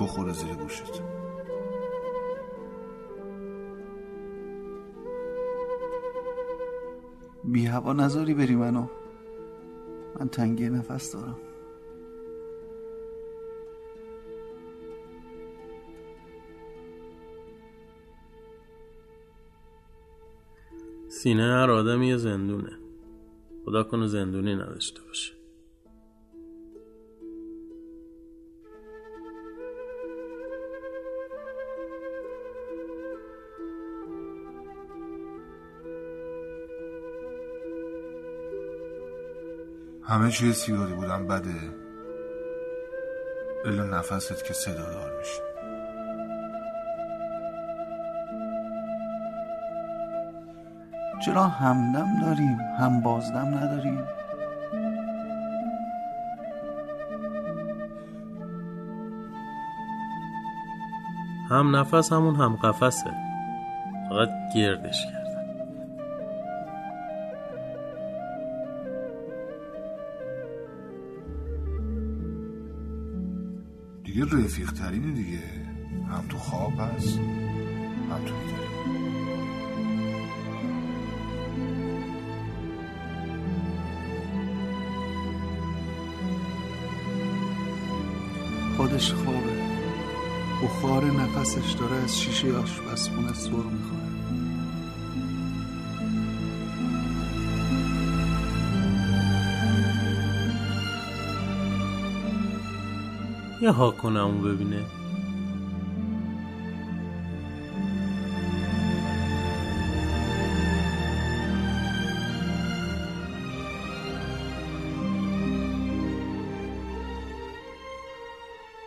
می‌خوره زیر گوشت. بی هوا نذاری بری منو. من تنگی نفس دارم. سینه هر آدم یه زندونه. خدا کنه زندونی نداشته باشه. همه چیز سیگاری بودن بده. الا نفست که صدا دار میشه. چرا همدم داریم؟ هم بازدم نداریم؟ هم نفس همون هم قفسه. فقط گردش کردن دیگه رفیق ترینه دیگه. هم تو خواب هست هم تو بیداری. خودش خوابه. بخار نفسش داره از شیشه آشپزخونه سر می‌خوره. یه ها اون ببینه.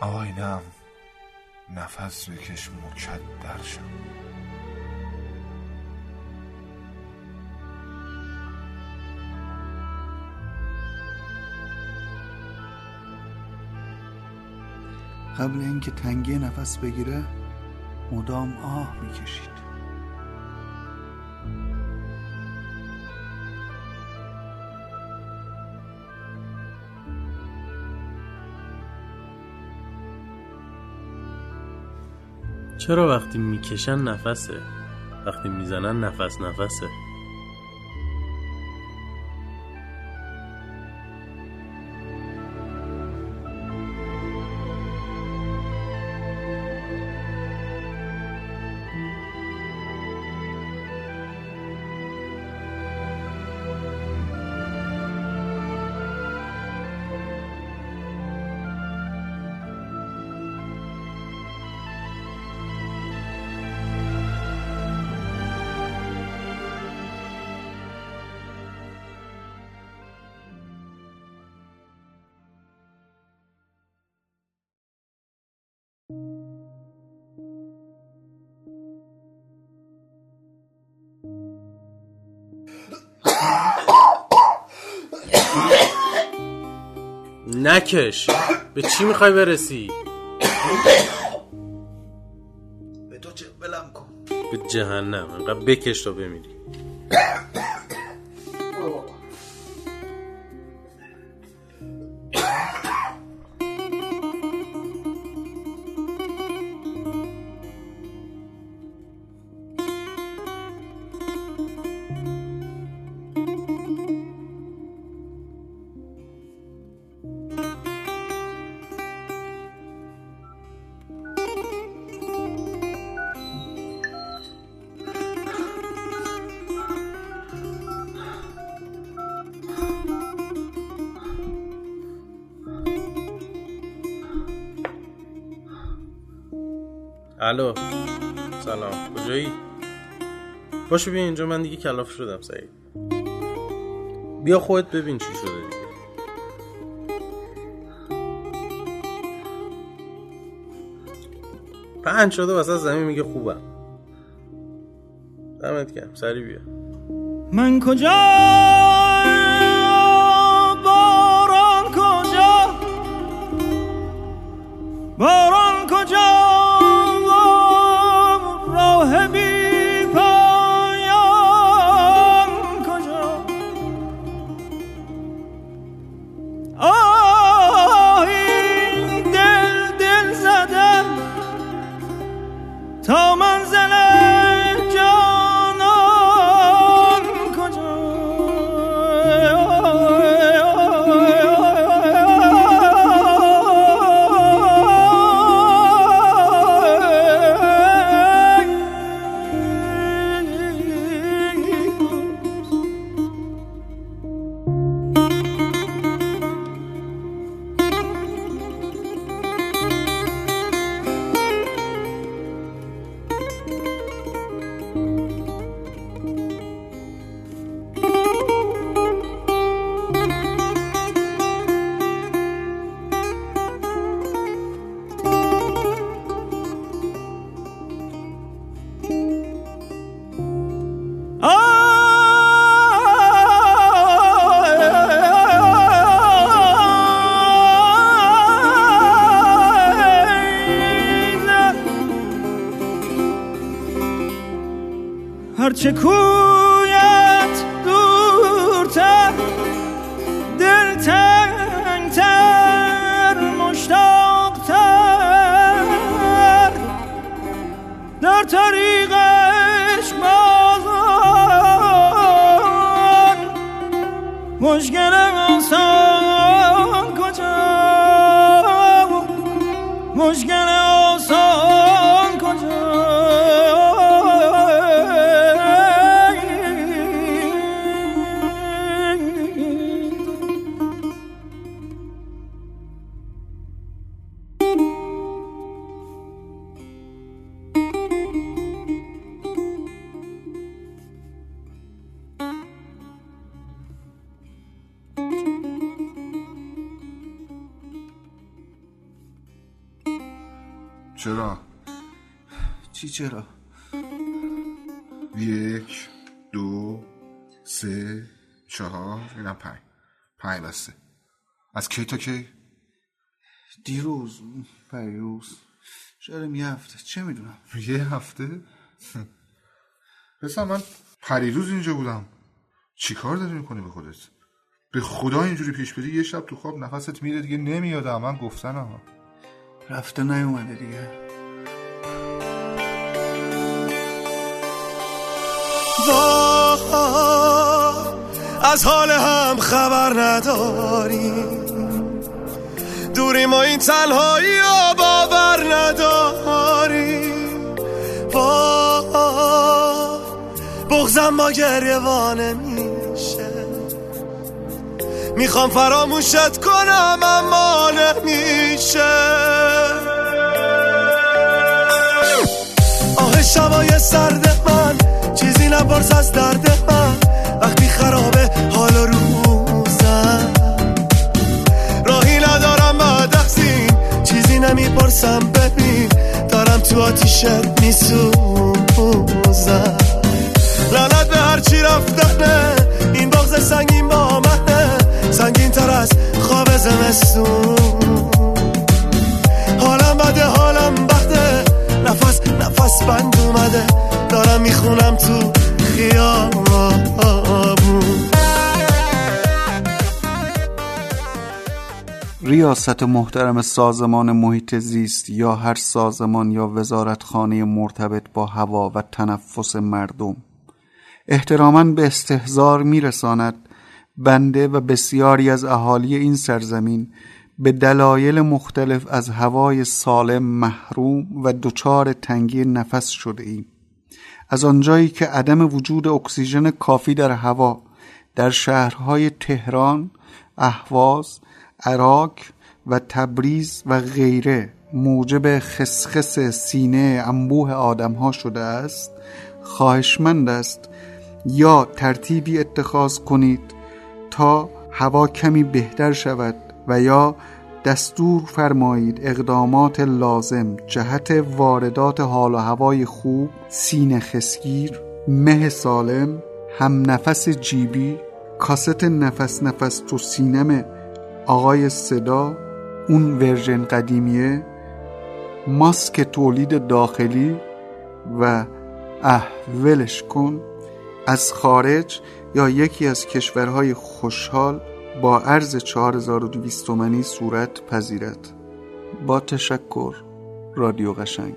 آینم نفس بکش مکدر شم. قبل اینکه تنگی نفس بگیره مدام آه می‌کشید. چرا وقتی می‌کشن نفسه؟ وقتی می‌زنن نفس نفسه. نکش. به چی می‌خوای برسی؟ به تو چه بلم کن. به جهنم. انقدر بکش تا بمیری. الو سلام. کجایی؟ باشو بیا اینجا من دیگه کلاف شدم سعید. بیا خودت ببین چی شده دیگه. پنج شده وسط زمین میگه خوبم. دمت گرم. سری بیا. من کجا؟ هرچه کویت دورتر دل تنگتر مشتاقتر. در طریقش بازان مشکل آسان کجا؟ مشکل چرا؟ چی چرا؟ یک دو سه چهار اینم پنج. پنج بسته از کی تا کی؟ دیروز پریروز شاید یه هفته. چه می‌دونم؟ یه هفته؟ پسر من پریروز اینجا بودم. چی کار داری می‌کنی به خودت؟ به خدا اینجوری پیش بری یه شب تو خواب نفست میره دیگه نمیاد. من گفتنم رفته نیومده دیگه. از حال هم خبر نداریم دوری ما این تنهایی و باور نداریم وای بغزم با گریوانه میشه می‌خوام فراموشت کنم اما نمیشه. آه شبای سرد من چیزی نپرس از درد من. وقتی خرابه حال روزم. راهی ندارم بعد چیزی نمی‌پرسم. ببین دارم تو آتیشت میسوزم. اومده دارم می‌خونم تو خیابون. ریاست محترم سازمان محیط زیست یا هر سازمان یا وزارتخانه مرتبط با هوا و تنفس مردم. احتراما به استهزار میرساند. بنده و بسیاری از اهالی این سرزمین به دلایل مختلف از هوای سالم محروم و دچار تنگی نفس شده ایم از آنجایی که عدم وجود اکسیژن کافی در هوا در شهرهای تهران، اهواز، عراق و تبریز و غیره موجب خسخس سینه انبوه آدم ها شده است خواهشمند است یا ترتیبی اتخاذ کنید تا هوا کمی بهتر شود. و یا دستور فرمایید اقدامات لازم جهت واردات حال و هوای خوب سینه خسگیر مه سالم هم نفس جیبی کاست نفس نفس تو سینم آقای صدا اون ورژن قدیمیه ماسک تولید داخلی و احولش کن. از خارج یا یکی از کشورهای خوشحال با عرض 4200 تومانی صورت پذیرد. با تشکر رادیو قشنگ.